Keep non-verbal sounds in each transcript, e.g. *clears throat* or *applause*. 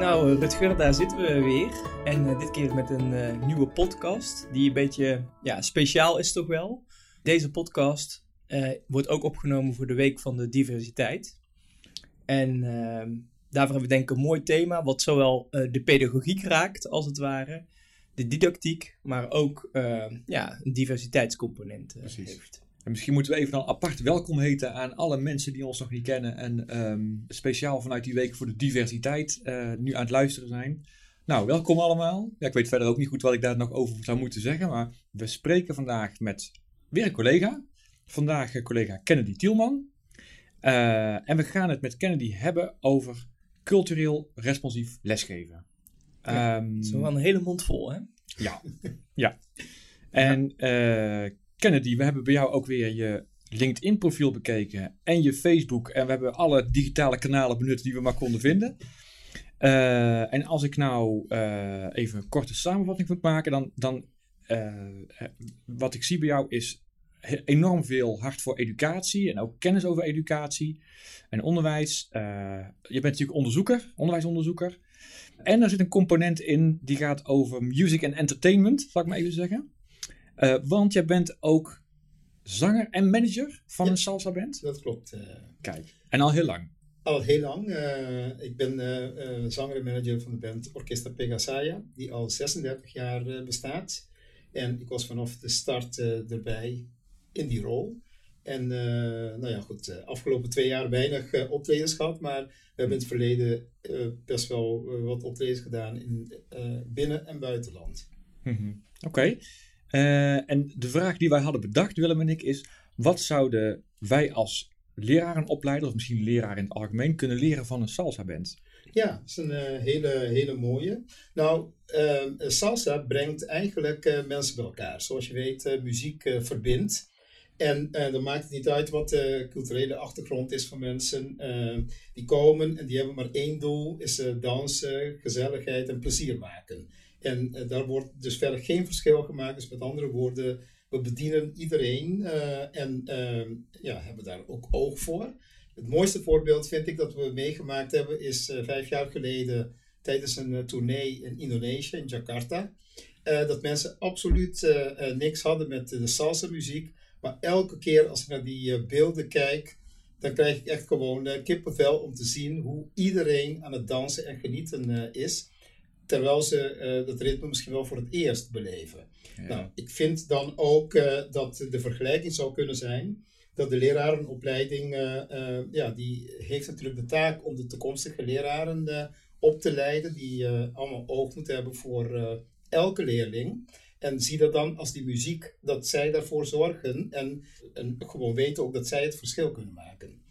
Nou, Rutger, daar zitten we weer. En uh, dit keer met een uh, nieuwe podcast, die een beetje ja, speciaal is toch wel. Deze podcast uh, wordt ook opgenomen voor de Week van de Diversiteit. En ehm, daarvoor hebben we denk ik een mooi thema, wat zowel de pedagogiek raakt, als het ware, de didactiek, maar ook ehm, ja, een diversiteitscomponent heeft. En misschien moeten we even dan apart welkom heten aan alle mensen die ons nog niet kennen. En um, speciaal vanuit die week voor de diversiteit uh, nu aan het luisteren zijn. Nou, welkom allemaal. Ja, ik weet verder ook niet goed wat ik daar nog over zou moeten zeggen. Maar we spreken vandaag met weer een collega. Vandaag uh, collega Kennedy Tielman. Uh, en we gaan het met Kennedy hebben over cultureel responsief lesgeven. Ja, um, zo wel een hele mond vol, hè? Ja, ja. En uh, Kennedy, we hebben bij jou ook weer je LinkedIn-profiel bekeken en je Facebook. En we hebben alle digitale kanalen benut die we maar konden vinden. Uh, en als ik nou uh, even een korte samenvatting moet maken, dan, dan uh, wat ik zie bij jou is enorm veel hart voor educatie en ook kennis over educatie en onderwijs. je bent natuurlijk onderzoeker, onderwijsonderzoeker. En er zit een component in die gaat over music en entertainment, zal ik maar even zeggen. Uh, want jij bent ook zanger en manager van ja, een salsa band. Dat klopt. Uh, Kijk, en al heel lang. Al heel lang. Uh, ik ben zanger en manager van de band Orchestra Pegasaya, die al 36 jaar bestaat. En ik was vanaf de start erbij in die rol. En nou ja, goed, de afgelopen twee jaar weinig optredens gehad, maar we hebben in het verleden best wel wat optredens gedaan in binnen- en buitenland. Mm -hmm. Oké. Okay. Uh, en de vraag die wij hadden bedacht, Willem en ik, is: wat zouden wij als lerarenopleider, of misschien leraar in het algemeen, kunnen leren van een salsa-band? Ja, dat is een uh, hele, hele mooie. Nou, uh, salsa brengt eigenlijk uh, mensen bij elkaar. Zoals je weet, muziek verbindt. En dan maakt het niet uit wat de culturele achtergrond is van mensen. die komen en die hebben maar één doel: is dansen, gezelligheid en plezier maken. En uh, daar wordt dus verder geen verschil gemaakt. Dus met andere woorden, we bedienen iedereen uh, en uh, ja, hebben daar ook oog voor. Het mooiste voorbeeld vind ik dat we meegemaakt hebben is vijf jaar geleden tijdens een tournee in Indonesië, in Jakarta. dat mensen absoluut niks hadden met de salsa muziek. Maar elke keer als ik naar die beelden kijk, dan krijg ik echt gewoon kippenvel om te zien hoe iedereen aan het dansen en genieten is terwijl ze uh, dat ritme misschien wel voor het eerst beleven. Ja. Nou, ik vind dan ook uh, dat de vergelijking zou kunnen zijn dat de lerarenopleiding, uh, ja, die heeft natuurlijk de taak om de toekomstige leraren op te leiden, die allemaal oog moeten hebben voor elke leerling. En zie dat dan als die muziek, dat zij daarvoor zorgen en, en gewoon weten ook dat zij het verschil kunnen maken.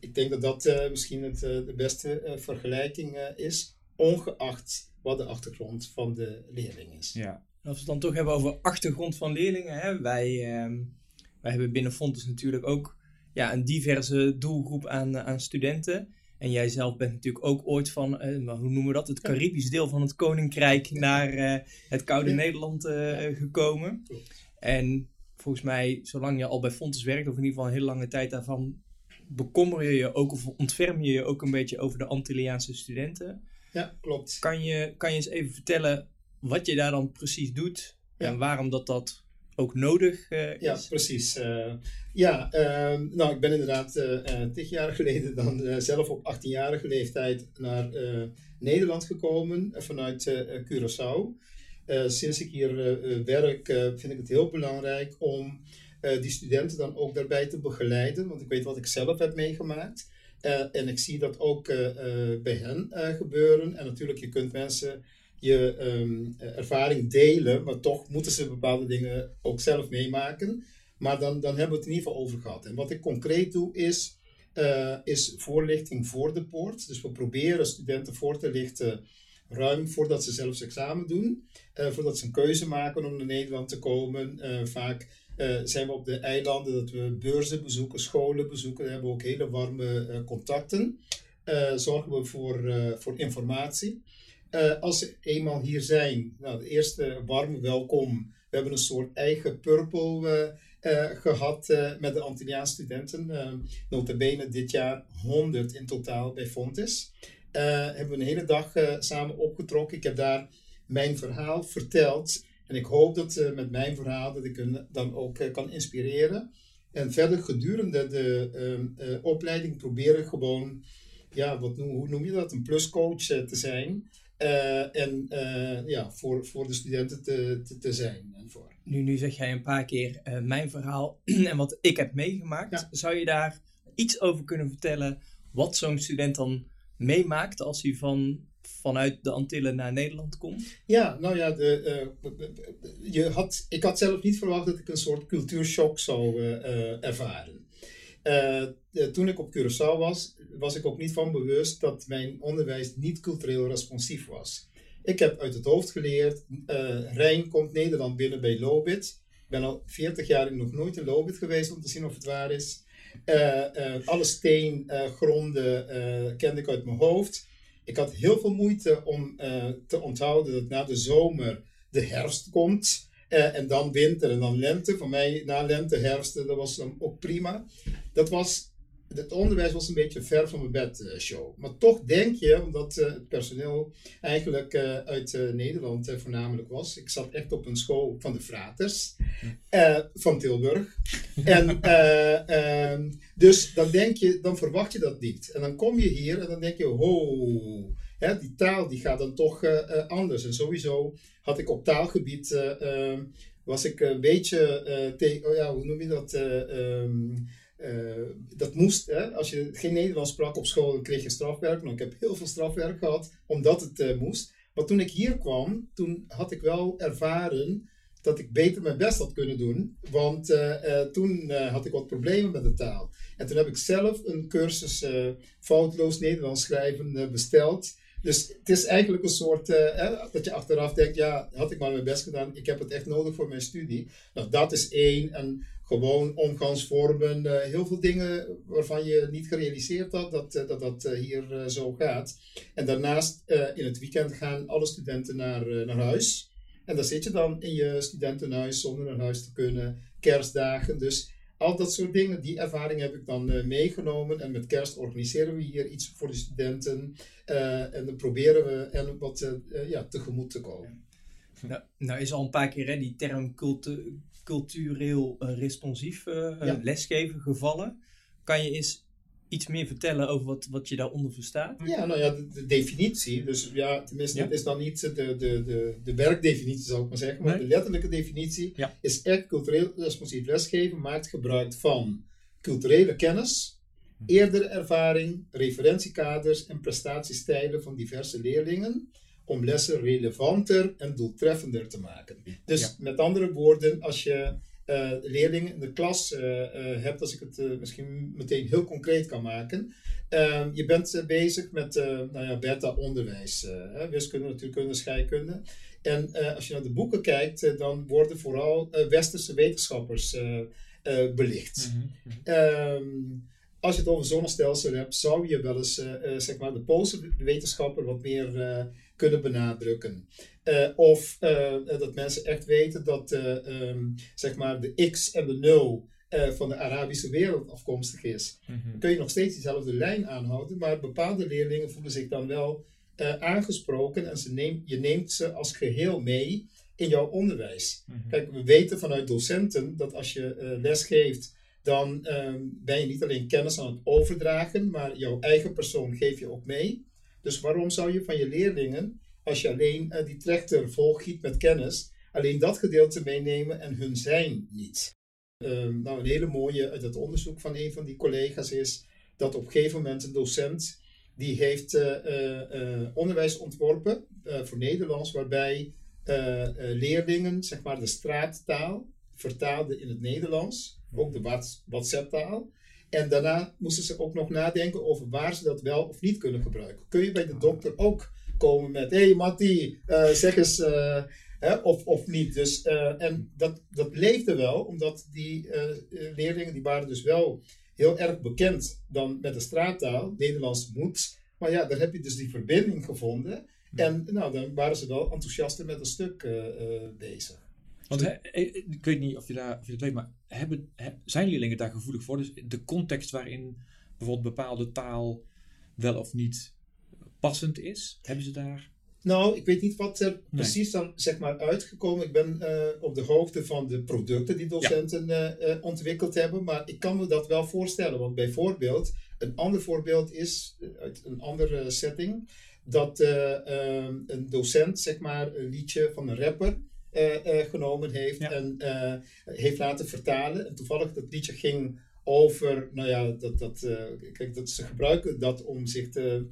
Ik denk dat dat misschien het, de beste vergelijking is, ongeacht wat de achtergrond van de leerling is. Ja. Als we het dan toch hebben over achtergrond van leerlingen. Hè? Wij, uh, wij hebben binnen Fontes natuurlijk ook ja, een diverse doelgroep aan, aan studenten. En jij zelf bent natuurlijk ook ooit van, uh, hoe noemen we dat, het Caribisch deel van het Koninkrijk naar uh, het Koude ja. Nederland uh, gekomen. En volgens mij, zolang je al bij Fontes werkt, of in ieder geval een hele lange tijd daarvan, bekommer je je ook of ontferm je je ook een beetje over de Antilliaanse studenten. Ja, klopt. Kan je, kan je eens even vertellen wat je daar dan precies doet ja. en waarom dat dat ook nodig uh, is? Ja, precies. Uh, ja, uh, nou, ik ben inderdaad uh, tig jaar geleden dan zelf op 18-jarige leeftijd naar Nederland gekomen vanuit Curaçao. sinds ik hier werk, vind ik het heel belangrijk om die studenten dan ook daarbij te begeleiden, want ik weet wat ik zelf heb meegemaakt. Uh, en ik zie dat ook uh, uh, bij hen gebeuren. En natuurlijk, je kunt mensen je um, ervaring delen, maar toch moeten ze bepaalde dingen ook zelf meemaken. Maar dan, dan hebben we het in ieder geval over gehad. En wat ik concreet doe is, is voorlichting voor de poort. Dus we proberen studenten voor te lichten ruim voordat ze zelfs examen doen. voordat ze een keuze maken om naar Nederland te komen. vaak uh, zijn we op de eilanden dat we beurzen bezoeken, scholen bezoeken. We hebben ook hele warme uh, contacten. Uh, zorgen we voor, voor informatie. als ze eenmaal hier zijn, nou, de eerste warme welkom. We hebben een soort eigen purple gehad met de Antilliaanse studenten. Uh, notabene dit jaar 100 in totaal bij Fontes. hebben we een hele dag samen opgetrokken. Ik heb daar mijn verhaal verteld. En ik hoop dat met mijn verhaal dat ik hen dan ook kan inspireren. En verder gedurende de ehm, opleiding proberen gewoon, ja, wat noem, hoe noem je dat, een pluscoach te zijn. En ja, voor, voor de studenten te, te, te, zijn. En voor. Nu, nu zeg jij een paar keer mijn verhaal *clears throat* en wat ik heb meegemaakt. Ja. Zou je daar iets over kunnen vertellen wat zo'n student dan meemaakt als hij van, vanuit de Antillen naar Nederland komt? Ja, nou ja, de, je had, ik had zelf niet verwacht dat ik een soort cultuurshock zou ervaren. toen ik op Curaçao was, was ik ook niet van bewust dat mijn onderwijs niet cultureel responsief was. Ik heb uit het hoofd geleerd, Rijn komt Nederland binnen bij Lobit. Ik ben al 40 jaar nog nooit in Lobit geweest om te zien of het waar is. Alle steengronden kende ik uit mijn hoofd. Ik had heel veel moeite om te onthouden dat na de zomer de herfst komt. en dan winter en dan lente. Voor mij na lente, herfst, dat was dan ook prima. Dat was het onderwijs was een beetje ver van mijn bed uh, show. Maar toch denk je, omdat uh, het personeel eigenlijk uh, uit Nederland voornamelijk was. Ik zat echt op een school van de Fraters van Tilburg. en *laughs* ehm, dus dan denk je, dan verwacht je dat niet. En dan kom je hier en dan denk je, ho, hè, die taal die gaat dan toch anders. En sowieso had ik op taalgebied, ehm, was ik een beetje, te, oh ja, hoe noem je dat? Um, uh, dat moest, hè? als je geen Nederlands sprak op school, dan kreeg je strafwerk. Nou, ik heb heel veel strafwerk gehad, omdat het uh, moest. Maar toen ik hier kwam, toen had ik wel ervaren dat ik beter mijn best had kunnen doen. Want uh, toen had ik wat problemen met de taal. En toen heb ik zelf een cursus foutloos Nederlands schrijven besteld. Dus het is eigenlijk een soort, dat je achteraf denkt, ja, had ik maar mijn best gedaan. Ik heb het echt nodig voor mijn studie. Nou, dat is één. En gewoon omgangsvormen, uh, heel veel dingen waarvan je niet gerealiseerd had dat uh, dat, dat uh, hier zo gaat. En daarnaast in het weekend gaan alle studenten naar, naar huis. En dan zit je dan in je studentenhuis zonder naar huis te kunnen, kerstdagen. Dus al dat soort dingen, die ervaring heb ik dan meegenomen. En met kerst organiseren we hier iets voor de studenten. en dan proberen we hen wat ja, tegemoet te komen. Nou, nou is al een paar keer hè, die term cultuur cultureel uh, responsief uh, lesgeven gevallen. Kan je eens iets meer vertellen over wat, wat je daaronder verstaat? Ja, nou ja, de, definitie. Dus ja, tenminste, het is dan niet de, de, de, de werkdefinitie, zou ik maar zeggen. Maar de letterlijke definitie is echt cultureel responsief lesgeven maakt gebruik van culturele kennis, hm. eerdere ervaring, referentiekaders en prestatiestijlen van diverse leerlingen om lessen relevanter en doeltreffender te maken. Dus met andere woorden, als je uh, leerlingen in de klas uh, uh, hebt, als ik het misschien meteen heel concreet kan maken. Ehm, je bent bezig met nou ja, beta-onderwijs, wiskunde, natuurkunde, scheikunde. En als je naar de boeken kijkt, dan worden vooral westerse wetenschappers belicht. Mm -hmm. als je het over zonnestelsel hebt, zou je wel eens zeg maar de Poolse wetenschapper wat meer kunnen benadrukken. Uh, of uh, dat mensen echt weten dat uh, um, zeg maar de X en de 0 van de Arabische wereld afkomstig is. Mm -hmm. Dan kun je nog steeds diezelfde lijn aanhouden, maar bepaalde leerlingen voelen zich dan wel aangesproken en ze neem, je neemt ze als geheel mee in jouw onderwijs. Mm -hmm. Kijk, we weten vanuit docenten dat als je les geeft, dan um, ben je niet alleen kennis aan het overdragen, maar jouw eigen persoon geef je ook mee. Dus waarom zou je van je leerlingen, als je alleen uh, die trechter volgiet met kennis, alleen dat gedeelte meenemen en hun zijn niet? Um, nou, een hele mooie uit het onderzoek van een van die collega's is dat op een gegeven moment een docent die heeft uh, uh, onderwijs ontworpen voor Nederlands, waarbij leerlingen zeg maar de straattaal vertaalden in het Nederlands, ook de WhatsApp-taal. En daarna moesten ze ook nog nadenken over waar ze dat wel of niet kunnen gebruiken. Kun je bij de dokter ook komen met: hé hey, Matti, uh, zeg eens. Uh, hè, of, of niet. Dus, uh, en dat, dat leefde wel, omdat die leerlingen die waren dus wel heel erg bekend dan met de straattaal, Nederlands moet. Maar ja, daar heb je dus die verbinding gevonden. En nou, dan waren ze wel enthousiaster met een stuk bezig. Want ik weet niet of je, daar, of je dat weet, maar hebben, zijn leerlingen daar gevoelig voor? Dus de context waarin bijvoorbeeld bepaalde taal wel of niet passend is? Hebben ze daar... Nou, ik weet niet wat er precies dan zeg maar uitgekomen. Ik ben uh, op de hoogte van de producten die docenten ja. uh, uh, ontwikkeld hebben, maar ik kan me dat wel voorstellen. Want bijvoorbeeld, een ander voorbeeld is uit een andere setting, dat een docent zeg maar een liedje van een rapper genomen heeft ja. en heeft laten vertalen. En toevallig dat liedje ging over, nou ja, dat, dat, kijk, dat ze gebruiken dat om zich te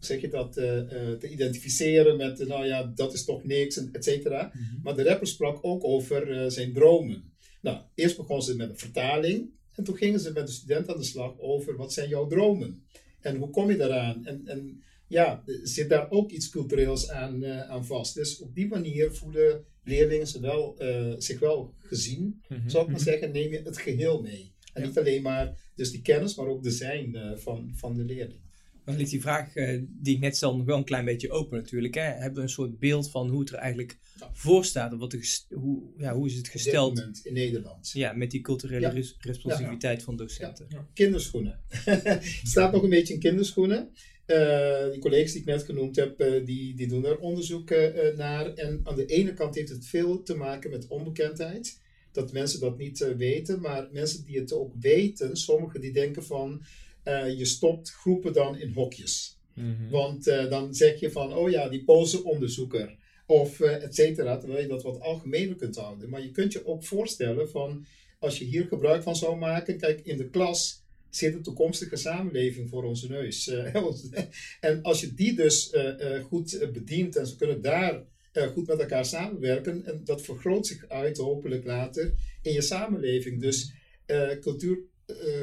zeg je dat, uh, uh, te identificeren met, uh, nou ja, dat is toch niks, et cetera. Mm -hmm. Maar de rapper sprak ook over zijn dromen. Nou, eerst begon ze met een vertaling. En toen gingen ze met de student aan de slag over, wat zijn jouw dromen? En hoe kom je daaraan? En, en ja, zit daar ook iets cultureels aan, aan vast. Dus op die manier voelen leerlingen zich wel, zich wel gezien. Mm -hmm. Zou ik maar zeggen, neem je het geheel mee. En ja. niet alleen maar dus die kennis, maar ook de zijn van, van de leerling. Dan ligt die vraag die ik net stelde nog wel een klein beetje open natuurlijk. Hè? Hebben we een soort beeld van hoe het er eigenlijk ja. voor staat? Of wat de, hoe, ja, hoe is het gesteld? In Nederland. Ja, met die culturele ja. responsiviteit van docenten. Kinderschoenen. *laughs* staat nog een beetje in kinderschoenen. Uh, die collega's die ik net genoemd heb, uh, die, die doen daar onderzoek naar. En aan de ene kant heeft het veel te maken met onbekendheid. Dat mensen dat niet weten, maar mensen die het ook weten, sommigen die denken van je stopt groepen dan in hokjes. Mm -hmm. Want dan zeg je van, oh ja, die pose-onderzoeker. Of et cetera, terwijl je dat wat algemener kunt houden. Maar je kunt je ook voorstellen van, als je hier gebruik van zou maken, kijk, in de klas zit een toekomstige samenleving voor onze neus. *laughs* en als je die dus goed bedient en ze kunnen daar goed met elkaar samenwerken, en dat vergroot zich uit hopelijk later in je samenleving. Dus cultuur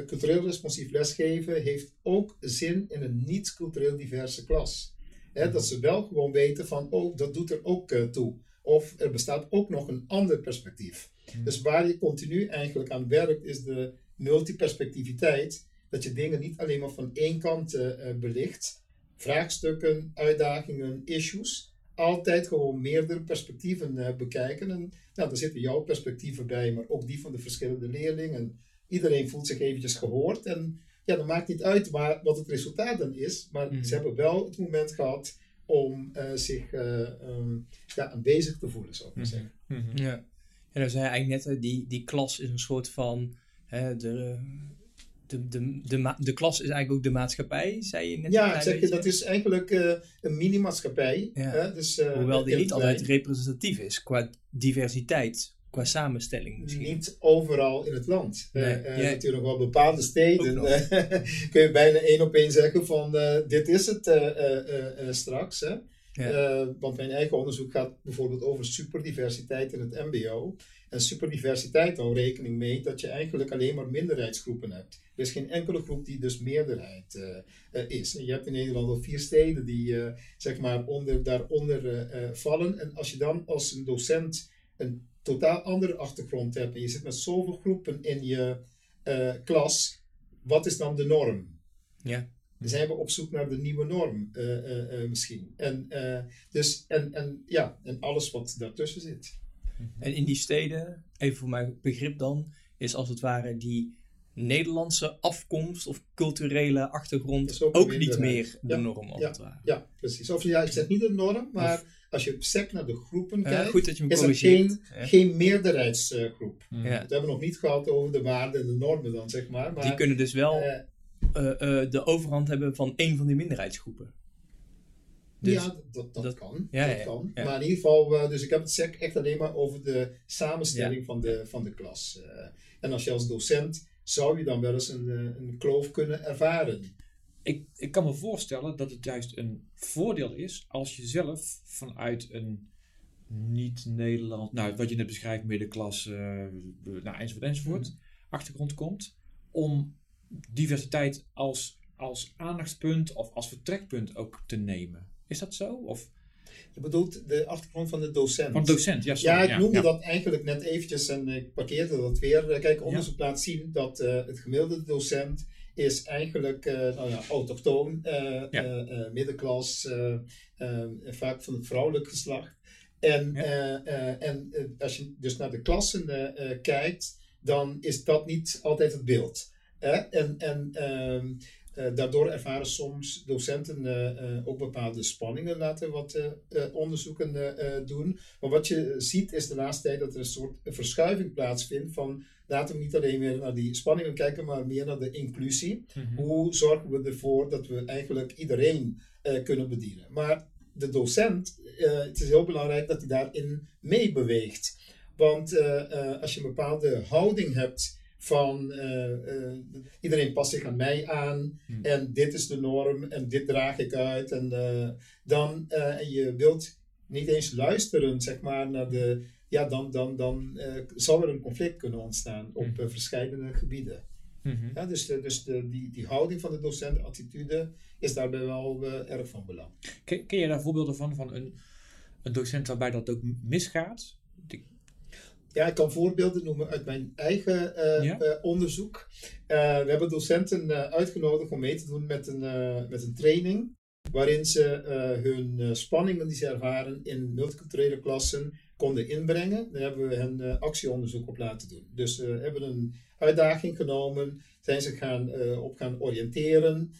cultureel responsief lesgeven heeft ook zin in een niet-cultureel diverse klas. Dat ze wel gewoon weten van, oh, dat doet er ook toe. Of er bestaat ook nog een ander perspectief. Mm. Dus waar je continu eigenlijk aan werkt, is de multiperspectiviteit. Dat je dingen niet alleen maar van één kant uh, belicht. Vraagstukken, uitdagingen, issues. Altijd gewoon meerdere perspectieven bekijken. En nou, daar zitten jouw perspectieven bij, maar ook die van de verschillende leerlingen iedereen voelt zich eventjes gehoord. En ja, dat maakt niet uit waar, wat het resultaat dan is. Maar Mhm. ze hebben wel het moment gehad om eh, zich eh, ehm, ja, aanwezig te voelen, zou ik maar Mhm. zeggen. Mhm. Ja. En dan zei je eigenlijk net, die, die klas is een soort van. Hè, de, de, de, de, de klas is eigenlijk ook de maatschappij, zei je net. Ja, zeg je, dat is eigenlijk eh, een mini-maatschappij. Ja. hè, Dus, eh, Hoewel die niet altijd representatief is qua diversiteit, qua samenstelling misschien. Niet overal in het land. Eh, Nee, jij- natuurlijk wel bepaalde steden. *laughs* Kun je bijna één op één zeggen van dit is het straks. Hè? Ja. Want mijn eigen onderzoek gaat bijvoorbeeld over superdiversiteit in het MBO. En superdiversiteit houdt rekening mee dat je eigenlijk alleen maar minderheidsgroepen hebt. Er is geen enkele groep die dus meerderheid eh, eh, is. En je hebt in Nederland al vier steden die eh, zeg maar onder, daaronder vallen. En als je dan als een docent een totaal andere achtergrond hebt en je zit met zoveel groepen in je klas, wat is dan de norm? Ja. Zijn we op zoek naar de nieuwe norm misschien? En, dus, en, en, ja, en alles wat daartussen zit. En in die steden, even voor mijn begrip dan, is als het ware die Nederlandse afkomst of culturele achtergrond ook niet meer de Ja, norm als ja. het ware. Ja, precies. Of ja, ik zeg niet de norm, maar als je sec naar de groepen Ja, kijkt, goed dat je me is er corrigeert. geen, Ja. geen meerderheidsgroep. Mhm. Ja. Dat hebben we nog niet gehad over de waarden en de normen dan, zeg maar. maar Die kunnen dus wel eh, eh, eh, de overhand hebben van één van die minderheidsgroepen. Dus, ja, dat, dat, kan. ja, dat ja, kan. ja. Maar in ieder geval, eh, dus ik heb het sec echt alleen maar over de samenstelling van, de, van de klas. Eh, en als je als docent, zou je dan wel eens een, eh, een kloof kunnen ervaren. Ik, ik kan me voorstellen dat het juist een voordeel is als je zelf vanuit een niet-Nederland, nou wat je net beschrijft, middenklasse, eh, nou, enzovoort, enzovoort, achtergrond komt, om diversiteit als, als aandachtspunt of als vertrekpunt ook te nemen. Is dat zo? Of Je bedoelt de achtergrond van de docent. van docent? Ja, sorry, Ja, ik noemde ja. dat eigenlijk net eventjes en ik parkeerde dat weer. Eh, Kijk, onderzoek laat zien dat eh, het gemiddelde docent is eigenlijk eh nou ja, autochtoon, middenklas, vaak van het vrouwelijk geslacht. En, en als je dus naar de klassen kijkt, dan is dat niet altijd het beeld. Hè? En, en ehm, eh, daardoor ervaren soms docenten eh, eh, ook bepaalde spanningen, laten wat eh, eh, onderzoeken eh, eh, doen. Maar wat je ziet is de laatste tijd dat er een soort verschuiving plaatsvindt van laten we niet alleen meer naar die spanningen kijken, maar meer naar de inclusie. Hoe zorgen we ervoor dat we eigenlijk iedereen eh, kunnen bedienen? Maar de docent, eh, het is heel belangrijk dat hij daarin meebeweegt. Want eh, eh, als je een bepaalde houding hebt van eh, eh, iedereen past zich aan mij aan Hmm. en dit is de norm en dit draag ik uit en eh, dan en je wilt niet eens luisteren zeg maar naar de ja dan dan dan zal er een conflict kunnen ontstaan op Hmm. verschillende gebieden. Mhm. Ja, dus de, dus de, die, die houding van de docent, de attitude, is daarbij wel erg van belang. Ken, ken je daar voorbeelden van, van een, een docent waarbij dat ook misgaat? Ja, ik kan voorbeelden noemen uit mijn eigen eh, Ja? eh, onderzoek. Eh, we hebben docenten uitgenodigd om mee te doen met een, met een training. Waarin ze hun spanningen die ze ervaren in multiculturele klassen konden inbrengen. Daar hebben we hen actieonderzoek op laten doen. Dus we hebben een uitdaging genomen. Zijn ze gaan, op gaan oriënteren.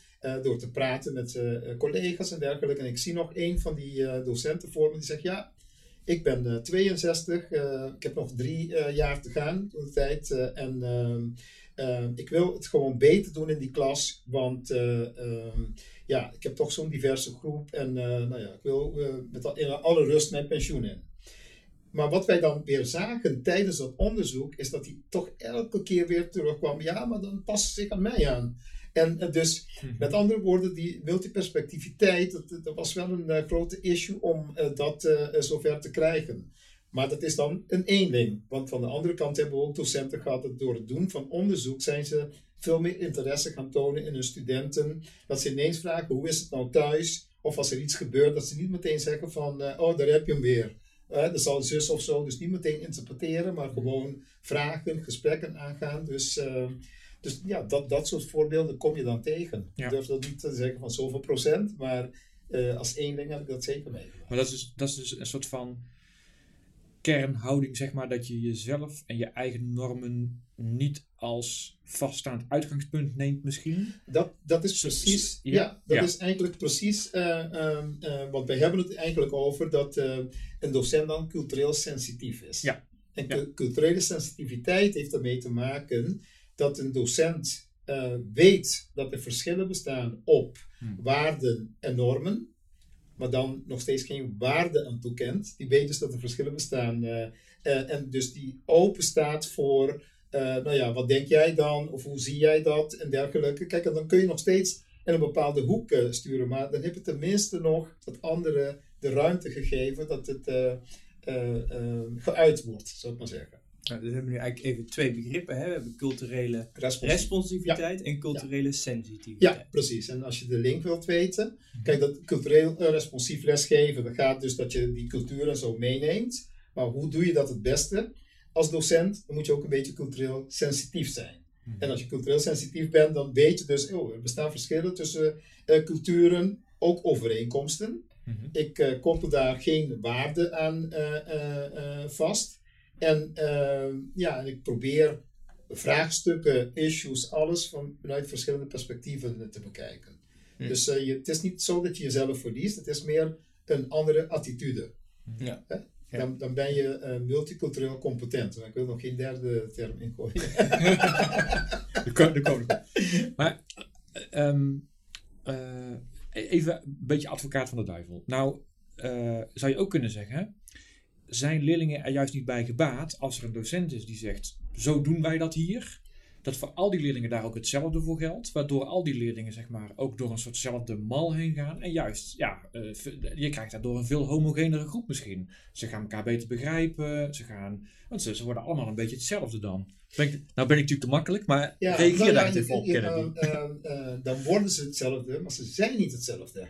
door te praten met collega's en dergelijke. En ik zie nog een van die docenten voor me die zegt: Ja, ik ben eh, 62, eh, ik heb nog drie eh, jaar te gaan de tijd. eh, en ehm, ik wil het gewoon beter doen in die klas, want eh, ehm, ja, ik heb toch zo'n diverse groep. En eh, nou ja, ik wil eh, met in alle rust mijn pensioen in. Maar wat wij dan weer zagen tijdens dat onderzoek, is dat hij toch elke keer weer terugkwam. Ja, maar dan past zich aan mij aan. En eh, dus met andere woorden, die multiperspectiviteit, dat, dat was wel een eh, grote issue om eh, dat eh, zover te krijgen. Maar dat is dan een eenling. Want van de andere kant hebben we ook docenten gehad dat door het doen van onderzoek zijn ze veel meer interesse gaan tonen in hun studenten. Dat ze ineens vragen, hoe is het nou thuis? Of als er iets gebeurt, dat ze niet meteen zeggen van, oh, daar heb je hem weer. Eh, dat zal zus of zo, dus niet meteen interpreteren, maar gewoon vragen, gesprekken aangaan. Dus... dus ja, dat, dat soort voorbeelden kom je dan tegen. Ja. Ik durf dat niet te zeggen van zoveel procent, maar eh, als eenling heb ik dat zeker meegemaakt. Maar dat is, dus- dat is dus een soort van kernhouding, zeg maar, dat je jezelf en je eigen normen niet als vaststaand uitgangspunt neemt misschien. Dat, dat is precies, Ja, ja, dat ja. is eigenlijk precies, eh, eh, want wij hebben het eigenlijk over dat een docent dan cultureel sensitief is. Ja. En Ja. culturele sensitiviteit heeft ermee te maken dat een docent eh, weet dat er verschillen bestaan op Hmm. waarden en normen, maar dan nog steeds geen waarde aan toekent. Die weet dus dat er verschillen bestaan eh, eh, en dus die open staat voor, nou ja, wat denk jij dan of hoe zie jij dat en dergelijke. Kijk, en dan kun je nog steeds in een bepaalde hoek sturen, maar dan heb je tenminste nog dat andere de ruimte gegeven dat het geuit wordt, zou ik maar zeggen. Nou, dus we hebben nu eigenlijk even twee begrippen. Hè? We hebben culturele responsiviteit en culturele sensitiviteit. Ja, precies. En als je de link wilt weten, kijk, dat cultureel eh, responsief lesgeven, dat gaat dus dat je die cultuur en zo meeneemt. Maar hoe doe je dat het beste? Als docent, dan moet je ook een beetje cultureel sensitief zijn. En als je cultureel sensitief bent, dan weet je dus, oh, er bestaan verschillen tussen eh, culturen, ook overeenkomsten. Mhm. Ik eh, koppel daar geen waarde aan vast. En eh, ja, en ik probeer vraagstukken, issues, alles van, vanuit verschillende perspectieven te bekijken. Hm. Dus eh, je, het is niet zo dat je jezelf verliest, het is meer een andere attitude. Ja. Hè? Ja. Dan, dan ben je eh, multicultureel competent. Maar ik wil nog geen derde term ingooien. *laughs* De koning. Maar eh, ehm, eh, even een beetje advocaat van de duivel. Nou, eh, zou je ook kunnen zeggen, zijn leerlingen er juist niet bij gebaat als er een docent is die zegt, zo doen wij dat hier. Dat voor al die leerlingen daar ook hetzelfde voor geldt. Waardoor al die leerlingen zeg maar ook door een soortzelfde mal heen gaan. En juist, ja, eh, je krijgt daardoor een veel homogenere groep misschien. Ze gaan elkaar beter begrijpen. Ze gaan, want ze, ze worden allemaal een beetje hetzelfde dan. Ben ik, nou ben ik natuurlijk te makkelijk, maar reageer nou daar ja, even op, Kennedy. eh, eh, dan worden ze hetzelfde, maar ze zijn niet hetzelfde.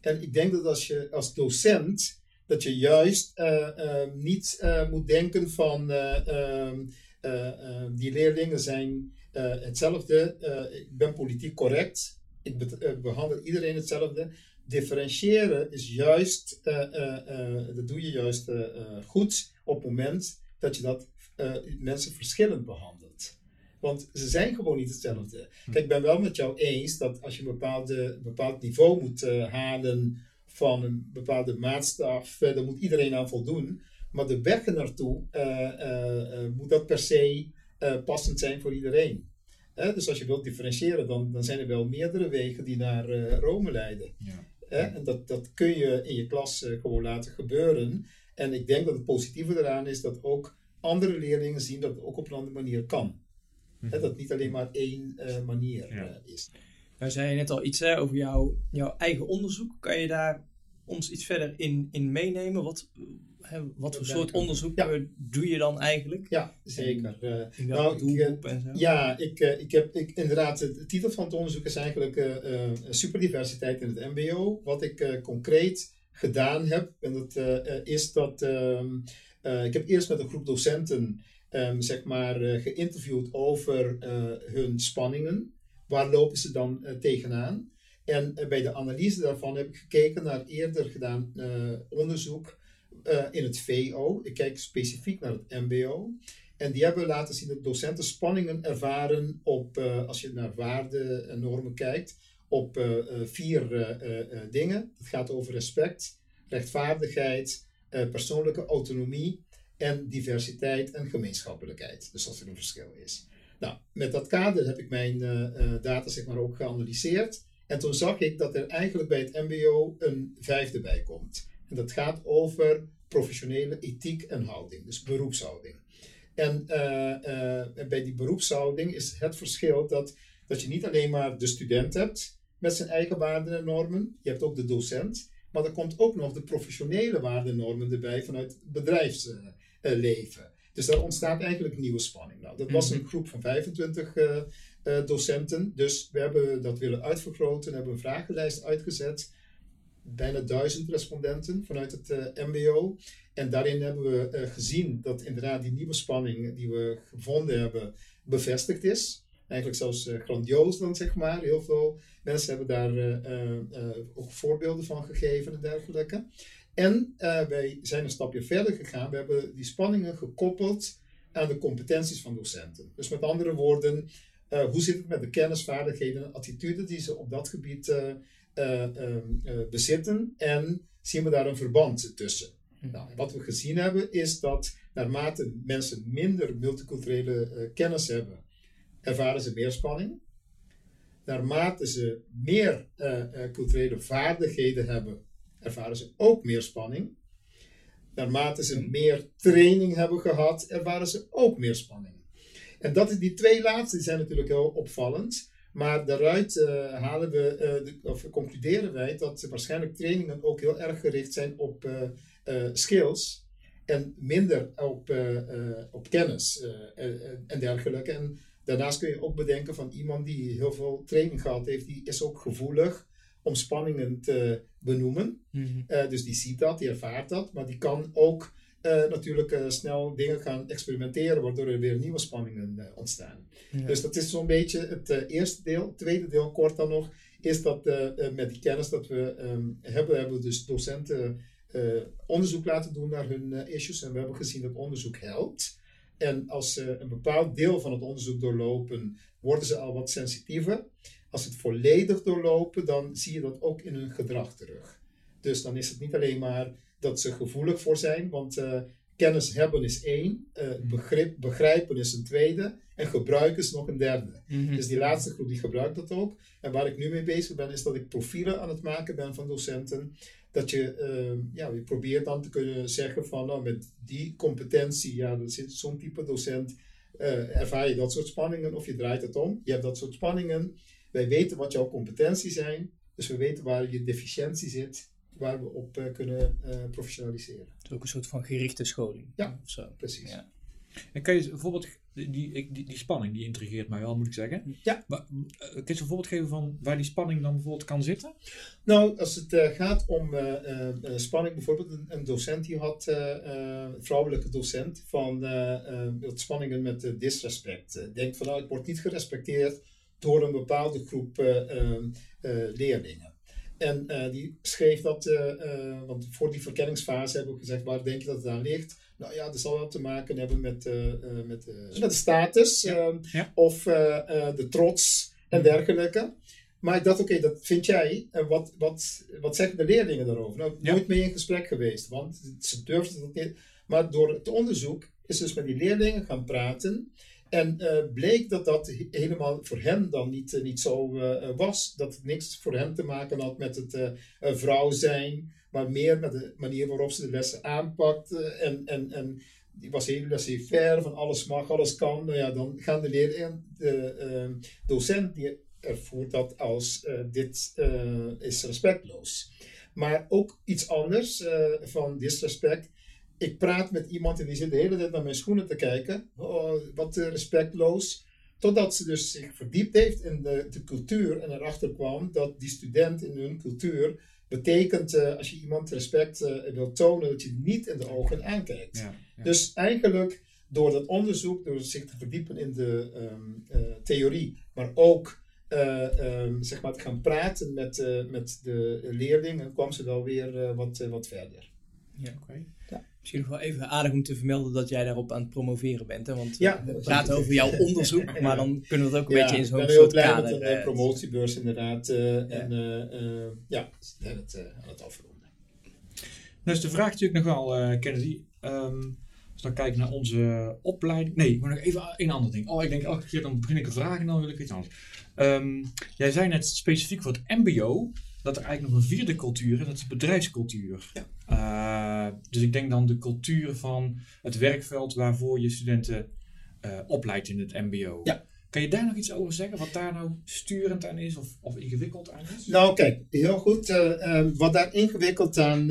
En ik denk dat als je als docent, dat je juist eh, eh, niet eh, moet denken van eh, ehm, eh, eh, die leerlingen zijn hetzelfde, ik ben politiek correct, ik be- eh, behandel iedereen hetzelfde. Differentiëren is juist, dat doe je juist goed op het moment dat je dat mensen verschillend behandelt. Want ze zijn gewoon niet hetzelfde. Kijk, ik ben wel met jou eens dat als je een, bepaalde, bepaald niveau moet uh, halen van een bepaalde maatstaf, uh, daar moet iedereen aan voldoen. Maar de weg naartoe uh, moet dat per se passend zijn voor iedereen. dus als je wilt differentiëren, dan, dan zijn er wel meerdere wegen die naar Rome leiden. Ja. En dat, dat kun je in je klas gewoon laten gebeuren. En ik denk dat het positieve eraan is dat ook andere leerlingen zien dat het ook op een andere manier kan. Mhm. dat het niet alleen maar één uh, manier uh, is. Nou zei je net al iets hè, over jouw, jouw eigen onderzoek. Kan je daar ons iets verder in, in meenemen? Wat, hè, wat voor soort onderzoek ja. doe je dan eigenlijk? Ja, zeker. in nou, doelgroep en zo? Ja, ik, ik heb ik, inderdaad, de titel van het onderzoek is eigenlijk superdiversiteit in het mbo. Wat ik concreet gedaan heb, en dat is dat... Ehm, uh, ik heb eerst met een groep docenten um, zeg maar, uh, geïnterviewd over uh, hun spanningen. Waar lopen ze dan tegenaan? En bij de analyse daarvan heb ik gekeken naar eerder gedaan onderzoek in het VO. Ik kijk specifiek naar het MBO. En die hebben laten zien dat docenten spanningen ervaren op, als je naar waarden en normen kijkt, op vier dingen. Het gaat over respect, rechtvaardigheid, persoonlijke autonomie en diversiteit en gemeenschappelijkheid. Dus dat er een verschil is. Nou, met dat kader heb ik mijn data zeg maar ook geanalyseerd. En toen zag ik dat er eigenlijk bij het MBO een vijfde bij komt. En dat gaat over professionele ethiek en houding, dus beroepshouding. En uh, bij die beroepshouding is het verschil dat, dat je niet alleen maar de student hebt met zijn eigen waarden en normen, je hebt ook de docent. Maar er komt ook nog de professionele waardennormen erbij vanuit het bedrijfsleven. Dus daar ontstaat eigenlijk nieuwe spanning. Nou, dat was mhm. een groep van 25 uh, docenten. Dus we hebben dat willen uitvergroten, hebben een vragenlijst uitgezet. Bijna duizend respondenten vanuit het uh, MBO. En daarin hebben we uh, gezien dat inderdaad die nieuwe spanning die we gevonden hebben bevestigd is. Eigenlijk zelfs grandioos dan, zeg maar. Heel veel mensen hebben daar ook voorbeelden van gegeven en dergelijke. En wij zijn een stapje verder gegaan. We hebben die spanningen gekoppeld aan de competenties van docenten. Dus met andere woorden, hoe zit het met de kennisvaardigheden en attitude die ze op dat gebied ehm, bezitten? En zien we daar een verband tussen? Hm. Nou, wat we gezien hebben is dat naarmate mensen minder multiculturele kennis hebben, ervaren ze meer spanning. Naarmate ze meer culturele vaardigheden hebben, ervaren ze ook meer spanning. Naarmate ze mhm. meer training hebben gehad, ervaren ze ook meer spanning. En dat is, die twee laatste zijn natuurlijk heel opvallend. Maar daaruit uh, halen we, uh, of concluderen wij dat waarschijnlijk trainingen ook heel erg gericht zijn op uh, skills en minder op, op kennis en dergelijke. En Daarnaast kun je ook bedenken van iemand die heel veel training gehad heeft, die is ook gevoelig om spanningen te benoemen. Mm dus die ziet dat, die ervaart dat, maar die kan ook uh, natuurlijk uh, snel dingen gaan experimenteren, waardoor er weer nieuwe spanningen ontstaan. Dus dat is zo'n beetje het eerste deel. Het tweede deel, kort dan nog, is dat met die kennis dat we um, hebben, hebben we dus docenten onderzoek laten doen naar hun issues en we hebben gezien dat onderzoek helpt. En als ze een bepaald deel van het onderzoek doorlopen, worden ze al wat sensitiever. Als ze het volledig doorlopen, dan zie je dat ook in hun gedrag terug. Dus dan is het niet alleen maar dat ze gevoelig voor zijn, want uh, kennis hebben is één, uh, begrip, begrijpen is een tweede en gebruiken is nog een derde. Mhm. Dus die laatste groep die gebruikt dat ook. En waar ik nu mee bezig ben, is dat ik profielen aan het maken ben van docenten dat je, uh, ja, je probeert dan te kunnen zeggen van nou, met die competentie, ja, dat zit zo'n type docent, uh, ervaar je dat soort spanningen of je draait het om. Je hebt dat soort spanningen. Wij weten wat jouw competenties zijn, dus we weten waar je deficiëntie zit, waar we op uh, kunnen professionaliseren. Het is ook een soort van gerichte scholing. Ja, of zo. precies. Ja. En kan je bijvoorbeeld die, die, die, spanning, die intrigeert mij wel, moet ik zeggen. Ja. Maar, uh, kun je een voorbeeld geven van waar die spanning dan bijvoorbeeld kan zitten? Nou, als het uh, gaat om uh, spanning, bijvoorbeeld een, een, docent die had, een vrouwelijke docent, van spanningen met disrespect. Denkt van nou, ik word niet gerespecteerd door een bepaalde groep leerlingen. En eh, die schreef dat, eh, eh, want voor die verkenningsfase hebben we gezegd, waar denk je dat het aan ligt? Nou ja, dat zal wel te maken hebben met, met, met de status ehm, Ja. of de trots en dergelijke. Maar ik dacht, oké, dat vind jij. En wat, wat, wat zeggen de leerlingen daarover? Nou, Ja. nooit mee in gesprek geweest, want ze durfden dat niet. Maar door het onderzoek is dus met die leerlingen gaan praten. En eh, bleek dat dat he- helemaal voor hen dan niet, eh, niet zo eh, was. Dat het niks voor hen te maken had met het vrouw zijn, maar meer met de manier waarop ze de lessen aanpakt. eh, en, en, en die was heel laissez-faire, van alles mag, alles kan. Nou ja, dan gaan de leerlingen, de docent die ervoert dat als dit is respectloos. Maar ook iets anders van disrespect. Ik praat met iemand en die zit de hele tijd naar mijn schoenen te kijken. Oh, wat eh, respectloos. Totdat ze dus zich verdiept heeft in de, de cultuur en erachter kwam dat die student in hun cultuur betekent eh, als je iemand respect eh, wil tonen, dat je het niet in de ogen aankijkt. Ja, ja. Dus eigenlijk door dat onderzoek, door zich te verdiepen in de ehm, eh, theorie, maar ook eh, ehm, zeg maar te gaan praten met, eh, met de leerlingen, kwam ze wel weer eh, wat, wat verder. Ja. Oké. Misschien nog wel even aardig om te vermelden dat jij daarop aan het promoveren bent. Hè? Want Ja, we dat praten over jouw *laughs* onderzoek, maar dan kunnen we het ook een beetje in ik zo'n ben heel soort blij kader... met een eh, eh, promotiebeurs inderdaad. eh, En eh, eh, ja, zijn het, eh, aan het afronden. Nou is de vraag natuurlijk nog wel, eh, Kennedy. Ehm, als we dan kijken naar onze opleiding. Nee, maar nog even een ander ding. Oh, ik denk elke keer dan begin ik een vraag en dan wil ik iets anders. Ehm, jij zei net specifiek voor het MBO dat er eigenlijk nog een vierde cultuur is, dat is bedrijfscultuur. Eh, dus ik denk dan de cultuur van het werkveld waarvoor je studenten eh, opleidt in het MBO. Ja. Kan je daar nog iets over zeggen? Wat daar nou sturend aan is of, of ingewikkeld aan is? Nou, kijk, heel goed. eh, wat daar ingewikkeld aan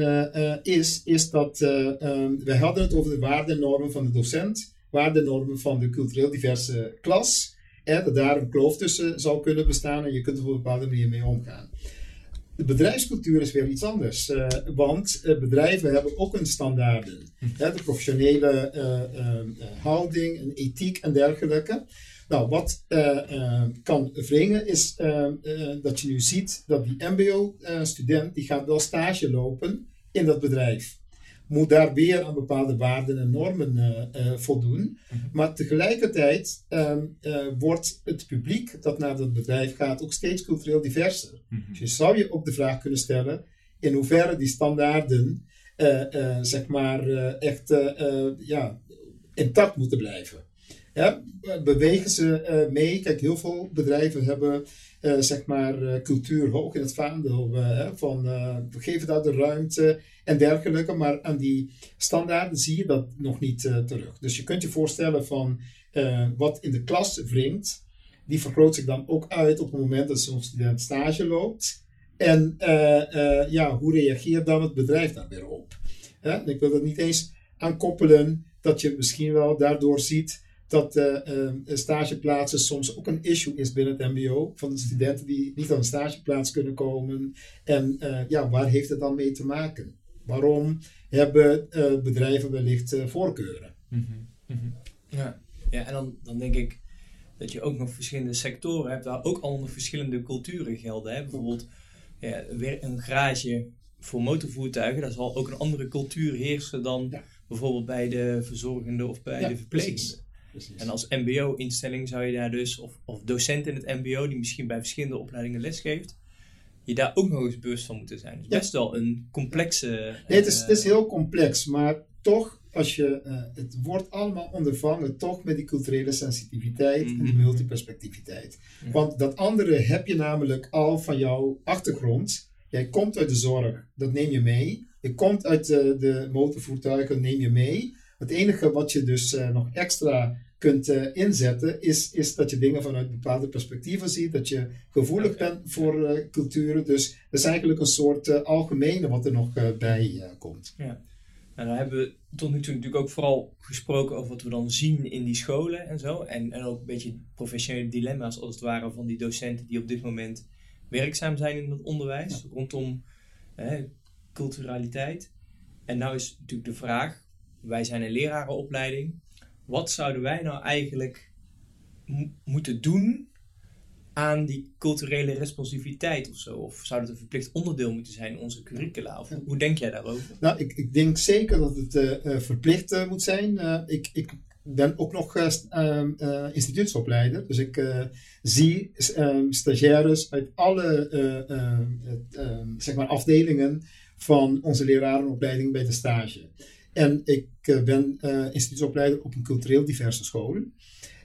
is, is dat eh, eh, we hadden het over de waardennormen van de docent, waardennormen van de cultureel diverse klas. En dat daar een kloof tussen zou kunnen bestaan en je kunt er op een bepaalde manier mee omgaan. De bedrijfscultuur is weer iets anders, eh, want eh, bedrijven hebben ook hun standaarden. Hè, de professionele eh, houding en ethiek en dergelijke. Nou, wat kan wringen is dat je nu ziet dat die MBO-student die gaat wel stage lopen in dat bedrijf. Moet daar weer aan bepaalde waarden en normen eh, eh, voldoen. Maar tegelijkertijd ehm, eh, wordt het publiek dat naar dat bedrijf gaat ook steeds cultureel diverser. Dus je zou je ook de vraag kunnen stellen in hoeverre die standaarden zeg maar echt ja, intact moeten blijven. Ja, bewegen ze mee? Kijk, heel veel bedrijven hebben zeg maar cultuur hoog in het vaandel. van we geven daar de ruimte en dergelijke, maar aan die standaarden zie je dat nog niet eh, terug. Dus je kunt je voorstellen van eh, wat in de klas wringt, die vergroot zich dan ook uit op het moment dat zo'n student stage loopt. En eh, ja, hoe reageert dan het bedrijf daar weer op? En ik wil dat niet eens aan koppelen dat je misschien wel daardoor ziet dat stageplaatsen soms ook een issue is binnen het MBO. Van de studenten die niet aan een stageplaats kunnen komen. En ja, waar heeft het dan mee te maken? Waarom hebben eh, bedrijven wellicht eh, voorkeuren? Mhm, mhm. Ja, ja en dan, dan denk ik dat je ook nog verschillende sectoren hebt waar ook al nog verschillende culturen gelden. Hè? Bijvoorbeeld ja, weer een garage voor motorvoertuigen, daar zal ook een andere cultuur heersen dan Ja. bijvoorbeeld bij de verzorgende of bij Ja, de. Precies. En als MBO-instelling zou je daar dus, of, of docent in het MBO, die misschien bij verschillende opleidingen lesgeeft, je daar ook nog eens bewust van moeten zijn. Dus Ja. best wel een complexe. Nee, het is, eh, het is heel complex, maar toch, als je, eh, het wordt allemaal ondervangen, toch met die culturele sensitiviteit en die Mhm. multiperspectiviteit. Ja. Want dat andere heb je namelijk al van jouw achtergrond. Jij komt uit de zorg, dat neem je mee. Je komt uit de, de motorvoertuigen, neem je mee. Het enige wat je dus eh, nog extra kunt eh, inzetten, is, is dat je dingen vanuit bepaalde perspectieven ziet, dat je gevoelig bent voor eh, culturen. Dus dat is eigenlijk een soort eh, algemene wat er nog bij komt. Nou, dan hebben we tot nu toe natuurlijk ook vooral gesproken over wat we dan zien in die scholen en zo. En, en ook een beetje professionele dilemma's als het ware van die docenten die op dit moment werkzaam zijn in het onderwijs rondom hè, culturaliteit. En nou is natuurlijk de vraag, wij zijn een lerarenopleiding. Wat zouden wij nou eigenlijk mo- moeten doen aan die culturele responsiviteit of zo? Of zou dat een verplicht onderdeel moeten zijn in onze curricula? Hoe, denk jij daarover? Nou, ik, ik denk zeker dat het uh, uh, verplicht uh, moet zijn. ik, ik ben ook nog instituutsopleider. Dus ik zie stagiaires uit alle zeg maar afdelingen van onze lerarenopleiding bij de stage. En ik ben instituutsopleider op een cultureel diverse school.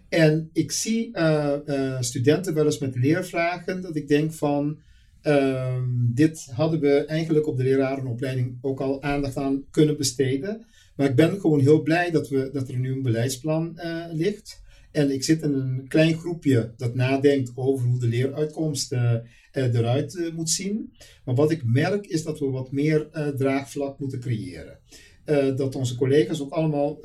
En ik zie uh, studenten wel eens met leervragen dat ik denk van, uh, dit hadden we eigenlijk op de lerarenopleiding ook al aandacht aan kunnen besteden. Maar ik ben gewoon heel blij dat, we, dat er nu een beleidsplan ligt. En ik zit in een klein groepje dat nadenkt over hoe de leeruitkomst eruit moet zien. Maar wat ik merk is dat we wat meer draagvlak moeten creëren. Dat onze collega's ook allemaal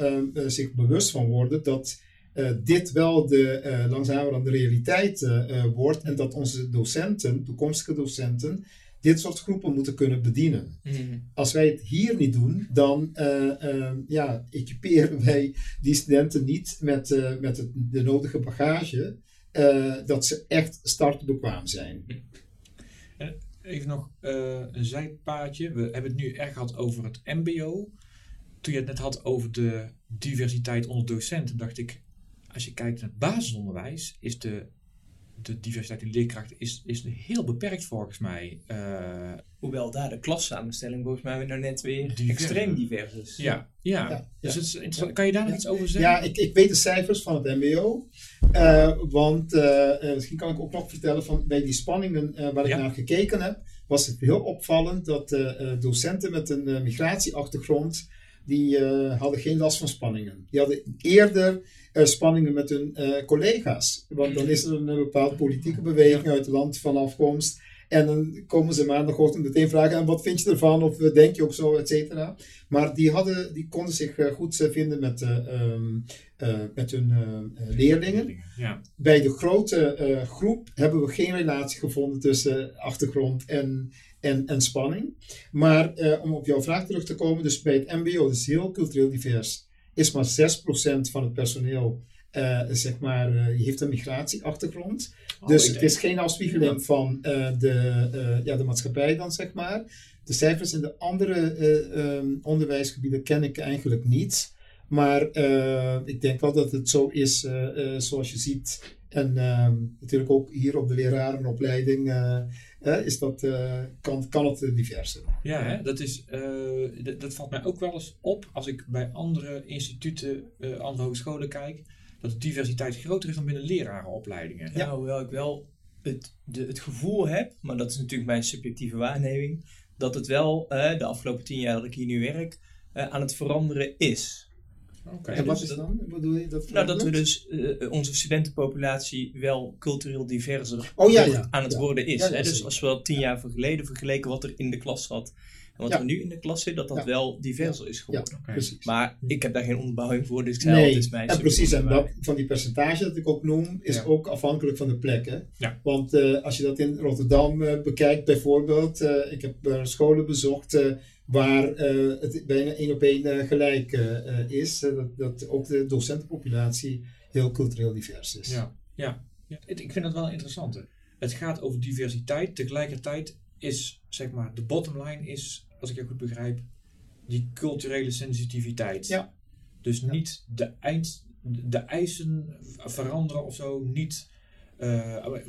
zich bewust van worden dat uh, dit wel de uh, langzamerhand de realiteit uh, wordt en dat onze docenten, toekomstige docenten, dit soort groepen moeten kunnen bedienen. Mm. Als wij het hier niet doen, dan ja, equiperen *laughs* wij die studenten niet met, met het, de nodige bagage dat ze echt startbekwaam zijn. Even nog een zijpaadje. We hebben het nu erg gehad over het MBO. Toen je het net had over de diversiteit onder docenten, dacht ik, als je kijkt naar het basisonderwijs, is de, de diversiteit in leerkrachten is, is heel beperkt volgens mij. Uh, Hoewel daar de klassamenstelling volgens mij nou net weer extreem divers is. Ja, ja. ja, dus Het is interessant. kan je daar nog iets over zeggen? Ja, ik, ik weet de cijfers van het MBO. Uh, eh, want uh, misschien kan ik ook nog vertellen van bij die spanningen waar ik naar gekeken heb, was het heel opvallend dat docenten met een migratieachtergrond die hadden geen last van spanningen. Die hadden eerder uh, spanningen met hun uh, collega's. Want dan is er een, bepaalde politieke beweging uit het land van afkomst. En dan komen ze maandagochtend meteen vragen: en wat vind je ervan? Of eh, denk je ook zo, et cetera. Maar die, hadden, die konden zich goed vinden met, um, met hun leerlingen. Ja. Bij de grote groep hebben we geen relatie gevonden tussen achtergrond en, en, en spanning. Maar om op jouw vraag terug te komen, dus bij het MBO, dus heel cultureel divers is maar 6% van het personeel, uh, zeg maar, uh, heeft een migratieachtergrond. Oh, dus het is geen afspiegeling van uh, de, ja, de maatschappij dan, zeg maar. De cijfers in de andere um, onderwijsgebieden ken ik eigenlijk niet. Maar ik denk wel dat het zo is, zoals je ziet. En ehm, natuurlijk ook hier op de lerarenopleiding is dat, uh, kan, kan het diverser. Ja, hè? Dat, is, uh, dat valt mij ook wel eens op als ik bij andere instituten, uh, andere hogescholen kijk, dat de diversiteit groter is dan binnen lerarenopleidingen. Ja, hoewel ik wel het, de, het gevoel heb, maar dat is natuurlijk mijn subjectieve waarneming, dat het wel de afgelopen tien jaar dat ik hier nu werk, aan het veranderen is. Okay. En wat is dan? Bedoel je dat? Nou, dat we dus uh, onze studentenpopulatie wel cultureel diverser oh, ja, ja. aan het worden is. hè? Dus als we al tien jaar geleden vergeleken wat er in de klas zat en wat er nu in de klas zit, dat dat wel diverser is geworden. Precies. Maar ik heb daar geen onderbouwing voor, dus ik zei nee. altijd mijn En precies, en dat, van die percentage dat ik ook noem, is ook afhankelijk van de plek. Want uh, als je dat in Rotterdam uh, bekijkt bijvoorbeeld, ik heb scholen bezocht waar uh, het bijna één op één uh, gelijk uh, is. dat, dat ook de docentenpopulatie heel cultureel divers is. Ja, ja. ja. ik vind dat wel interessant. Het gaat over diversiteit. Tegelijkertijd is, zeg maar, de bottom line is, als ik je goed begrijp, die culturele sensitiviteit. Ja. Dus niet de, eind, de eisen veranderen of zo, niet...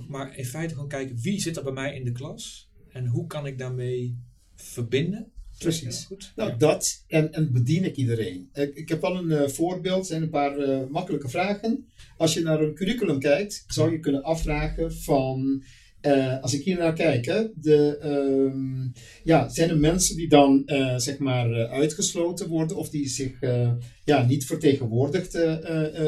maar in feite gewoon kijken, wie zit er bij mij in de klas? En hoe kan ik daarmee verbinden? Precies. goed. Nou, dat en, en bedien ik iedereen. Ik, ik heb wel een uh, voorbeeld, zijn een paar uh, makkelijke vragen. Als je naar een curriculum kijkt, zou je kunnen afvragen van, uh, als ik hier naar kijk, hè, de, um, ja, zijn er mensen die dan zeg maar uitgesloten worden of die zich ja, niet vertegenwoordigd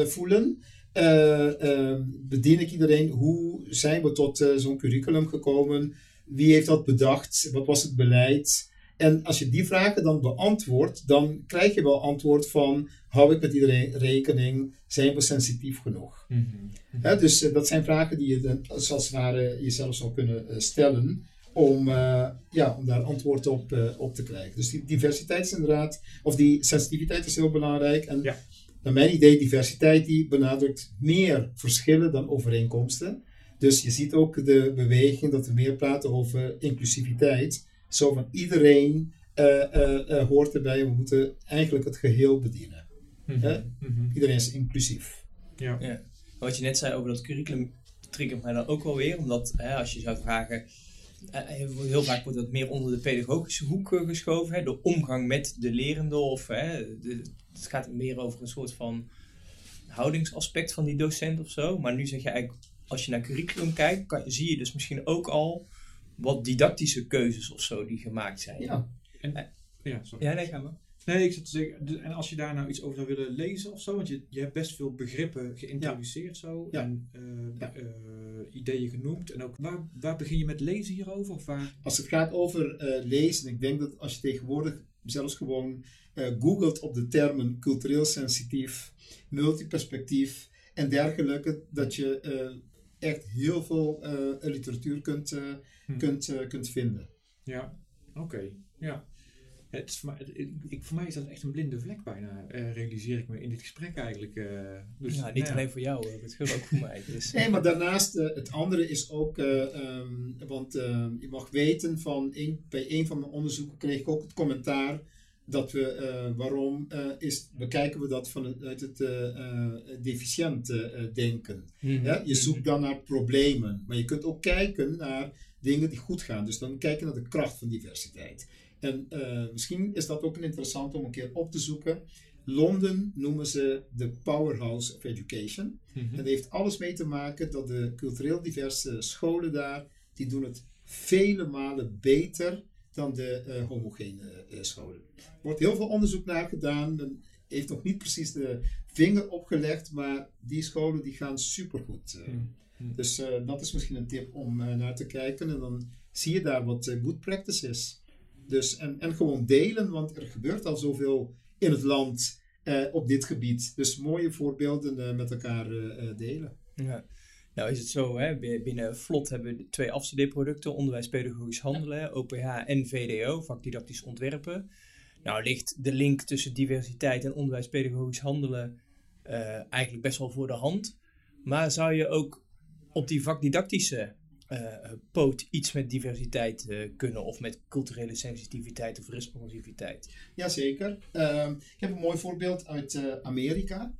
voelen? Ehm, bedien ik iedereen? Hoe zijn we tot zo'n curriculum gekomen? Wie heeft dat bedacht? Wat was het beleid? En als je die vragen dan beantwoordt, dan krijg je wel antwoord van: hou ik met iedereen rekening? Zijn we sensitief genoeg? Mhm. dus uh, dat zijn vragen die je dan, zoals het ware jezelf zou kunnen uh, stellen. Om, uh, ja, om daar antwoord op, op te krijgen. Dus die diversiteit is inderdaad, of die sensitiviteit is heel belangrijk. En naar mijn idee, diversiteit die benadrukt meer verschillen dan overeenkomsten. Dus je ziet ook de beweging dat we meer praten over inclusiviteit. Zo van iedereen eh, eh, eh, hoort erbij. We moeten eigenlijk het geheel bedienen. Hè? Iedereen is inclusief. Ja. Ja. Wat je net zei over dat curriculum triggert mij dan ook wel weer. Omdat hè, als je zou vragen, eh, heel vaak wordt dat meer onder de pedagogische hoek geschoven. Hè, de omgang met de lerende. Of hè, de- het gaat meer over een soort van houdingsaspect van die docent of zo. Maar nu zeg je eigenlijk, als je naar curriculum kijkt, kan, zie je dus misschien ook al wat didactische keuzes of zo die gemaakt zijn. Ja. Ja, sorry. Ja, nee, ga maar. Nee, ik zat te zeggen, de- en als je daar nou iets over zou willen lezen of zo, want je, je hebt best veel begrippen geïntroduceerd zo, Ja. en eh, Ja. eh, ideeën genoemd. En ook, waar, waar begin je met lezen hierover? Of waar? Als het gaat over eh, lezen, ik denk dat als je tegenwoordig zelfs gewoon eh, googelt op de termen cultureel sensitief, multiperspectief en dergelijke, dat je eh, echt heel veel eh, literatuur kunt, eh, Hm. kunt, eh, kunt vinden. Ja, oké, ja. Het is voor, mij, het- ik, voor mij is dat echt een blinde vlek bijna, eh, realiseer ik me in dit gesprek eigenlijk. eh. dus, ja, niet nou ja. alleen voor jou, het geldt ook voor mij. Dus, Nee, maar daarnaast, eh, het andere is ook, eh, ehm, want ehm, je mag weten van, een, bij een van mijn onderzoeken kreeg ik ook het commentaar dat we, eh, waarom eh, is, bekijken we dat vanuit het eh eh, deficiënt eh, denken. Mhm. Ja, je zoekt dan naar problemen, maar je kunt ook kijken naar dingen die goed gaan. Dus dan kijken naar de kracht van diversiteit. En misschien is dat ook een interessant om een keer op te zoeken. Londen noemen ze de powerhouse of education. Mhm. En dat heeft alles mee te maken dat de cultureel diverse scholen daar, die doen het vele malen beter dan de eh, homogene eh, scholen. Er wordt heel veel onderzoek naar gedaan. Men heeft nog niet precies de vinger opgelegd, maar die scholen die gaan supergoed. eh. Hmm. Hmm. Dus dat is misschien een tip om naar te kijken. En dan zie je daar wat good practice is. Dus, en, en gewoon delen, want er gebeurt al zoveel in het land op dit gebied. Dus mooie voorbeelden met elkaar delen. Ja. Nou is het zo, hè, bi- binnen VLOT hebben we twee afstudeerproducten, onderwijs pedagogisch handelen, OPH en VDO, vakdidactisch ontwerpen. Nou ligt de link tussen diversiteit en onderwijs pedagogisch handelen eh, eigenlijk best wel voor de hand. Maar zou je ook op die vakdidactische eh, poot iets met diversiteit eh, kunnen of met culturele sensitiviteit of responsiviteit? Jazeker. Ehm ik heb een mooi voorbeeld uit Amerika,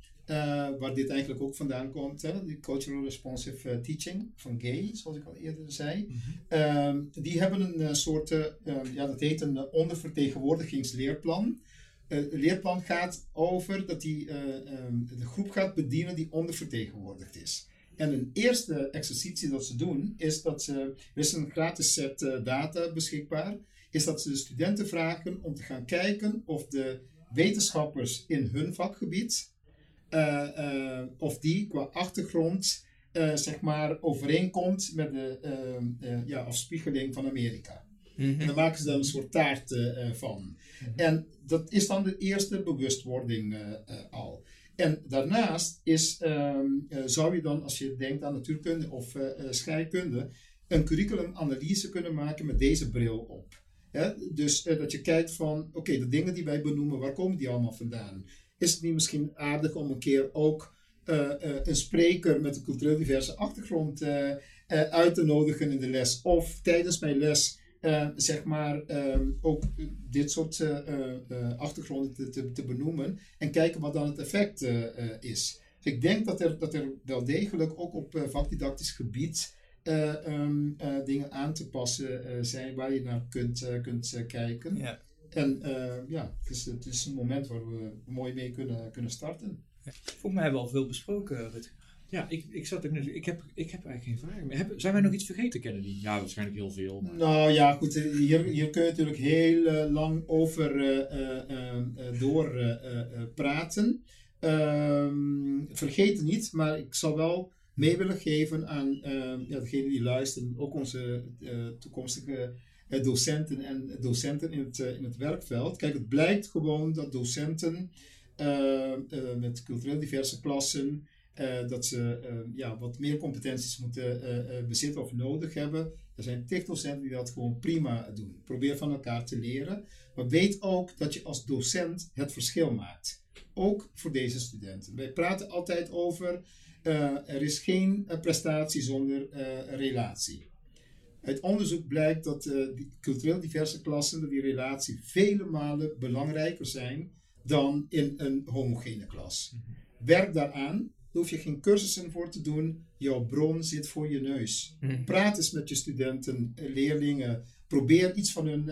waar dit eigenlijk ook vandaan komt. Hè? Die Cultural Responsive eh, Teaching van Gay, zoals ik al eerder zei. Mhm. Ehm, die hebben een eh, soort, eh, ehm, ja, dat heet een eh, ondervertegenwoordigingsleerplan. Eh, Het leerplan gaat over dat die eh, ehm, de groep gaat bedienen die ondervertegenwoordigd is. En een eerste exercitie dat ze doen, is dat ze, er is een gratis set eh, data beschikbaar, is dat ze de studenten vragen om te gaan kijken of de wetenschappers in hun vakgebied, eh, eh, of die qua achtergrond, eh, zeg maar, overeenkomt met de eh, ja, afspiegeling van Amerika. En daar maken ze dan een soort taart eh, eh, van. En dat is dan de eerste bewustwording eh, eh, al. En daarnaast is, ehm, eh, zou je dan, als je denkt aan natuurkunde of eh, eh, scheikunde, een curriculumanalyse kunnen maken met deze bril op. Hè? Dus eh, dat je kijkt van, oké, de dingen die wij benoemen, waar komen die allemaal vandaan? Is het niet misschien aardig om een keer ook eh, eh, een spreker met een cultureel diverse achtergrond eh, uit te nodigen in de les? Of tijdens mijn les zeg maar, ehm, ook dit soort achtergronden te, te, benoemen en kijken wat dan het effect is. Ik denk dat er, dat er wel degelijk ook op vakdidactisch gebied eh, ehm, eh, dingen aan te passen zijn waar je naar kunt, kunt kijken. En eh, ja, het is, het is een moment waar we mooi mee kunnen, kunnen starten. Volgens mij hebben we al veel besproken, Rutger. Ja, ik, ik, zat ook net, ik, heb, ik heb eigenlijk geen vragen meer. Heb, zijn wij nog iets vergeten, Kennedy? Ja, waarschijnlijk heel veel. maar- Nou ja, goed, hier, hier kun je natuurlijk heel eh, lang over eh, eh, eh, eh, door eh, eh, eh, praten. Ehm, vergeet het niet, maar ik zal wel mee willen geven aan ehm, ja, degenen die luisteren, ook onze eh, toekomstige docenten en docenten in het, eh, in het werkveld. Kijk, het blijkt gewoon dat docenten eh, eh, met cultureel diverse klassen, dat ze ja, wat meer competenties moeten bezitten of nodig hebben. Er zijn tig docenten die dat gewoon prima doen. Probeer van elkaar te leren. Maar weet ook dat je als docent het verschil maakt. ook voor deze studenten. Wij praten altijd over er is geen prestatie zonder relatie. Uit onderzoek blijkt dat die cultureel diverse klassen, dat die relatie vele malen belangrijker zijn dan in een homogene klas. Werk daaraan, daar hoef je geen cursussen voor te doen, jouw bron zit voor je neus. Praat eens met je studenten, leerlingen, probeer iets van hun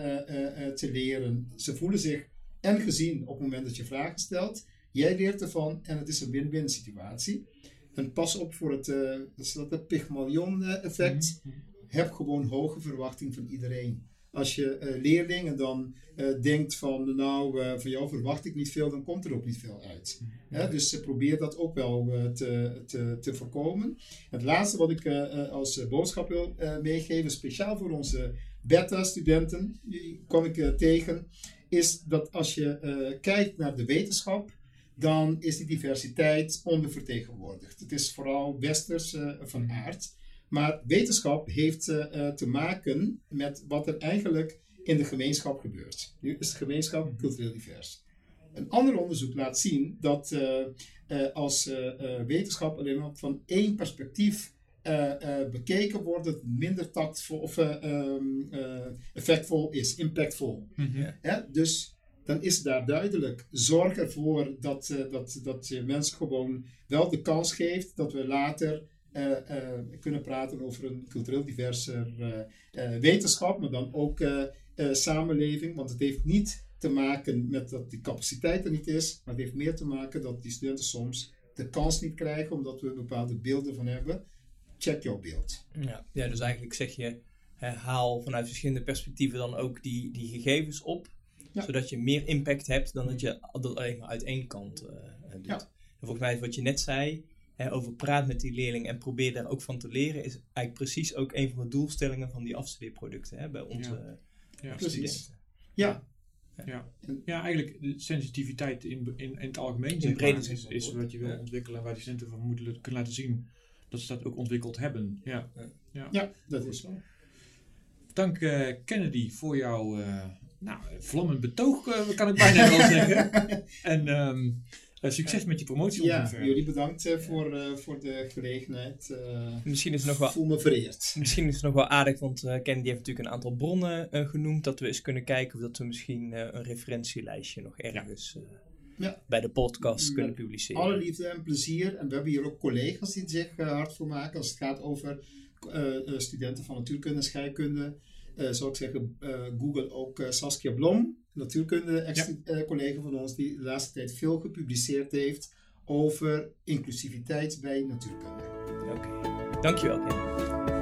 te leren. Ze voelen zich en gezien op het moment dat je vragen stelt. Jij leert ervan en het is een win-win situatie. En pas op voor het, uh, dat het Pygmalion-effect. Mhm. Heb gewoon hoge verwachting van iedereen. Als je uh, leerlingen dan uh, denkt van, nou, van jou verwacht ik niet veel, dan komt er ook niet veel uit. Dus probeer dat ook wel te, te, te voorkomen. Het laatste wat ik als boodschap wil meegeven, speciaal voor onze beta-studenten, die kwam ik tegen, is dat als je kijkt naar de wetenschap, dan is die diversiteit ondervertegenwoordigd. Het is vooral westers van aard. Maar wetenschap heeft uh, te maken met wat er eigenlijk in de gemeenschap gebeurt. Nu is de gemeenschap mhm. cultureel divers. Een ander onderzoek laat zien dat uh, als wetenschap alleen van één perspectief bekeken wordt, het minder tactvol of um, effectvol is, impactvol. Mm ja, dus dan is daar duidelijk zorg ervoor dat, uh, dat, dat je mensen gewoon wel de kans geeft dat we later kunnen praten over een cultureel diverser wetenschap, maar dan ook samenleving. Want het heeft niet te maken met dat die capaciteit er niet is, maar het heeft meer te maken dat die studenten soms de kans niet krijgen omdat we bepaalde beelden van hebben. Check jouw beeld. Ja, ja dus eigenlijk zeg je, haal vanuit verschillende perspectieven dan ook die, die gegevens op zodat je meer impact hebt dan dat je dat alleen maar uit één kant uh, doet. Ja. En volgens mij is wat je net zei, hè, over praat met die leerling en probeer daar ook van te leren, is eigenlijk precies ook een van de doelstellingen van die afstudeerproducten hè, bij onze ja. studenten. Ja. Ja. ja, eigenlijk sensitiviteit in, in, in het algemeen in is, is wat je wil ontwikkelen en waar die studenten van moeten kunnen laten zien dat ze dat ook ontwikkeld hebben. Ja, ja. ja dat is zo. Dank uh, Kennedy voor jouw uh, nou, vlammend betoog, uh, kan ik bijna wel zeggen. *laughs* En um, succes met je promotie. Ja, jullie bedankt uh, voor, uh, voor de gelegenheid. misschien is het nog wel, voel me vereerd. Misschien is het nog wel aardig, want uh, Candy heeft natuurlijk een aantal bronnen genoemd. Dat we eens kunnen kijken of dat we misschien een referentielijstje nog ergens ja. bij de podcast kunnen publiceren. Alle liefde en plezier. En we hebben hier ook collega's die zich hard voor maken als het gaat over studenten van natuurkunde en scheikunde uh, zou ik zeggen, uh, Google ook uh, Saskia Blom, natuurkunde-collega van ons, die de laatste tijd veel gepubliceerd heeft over inclusiviteit bij natuurkunde. Oké, okay. dankjewel Ken.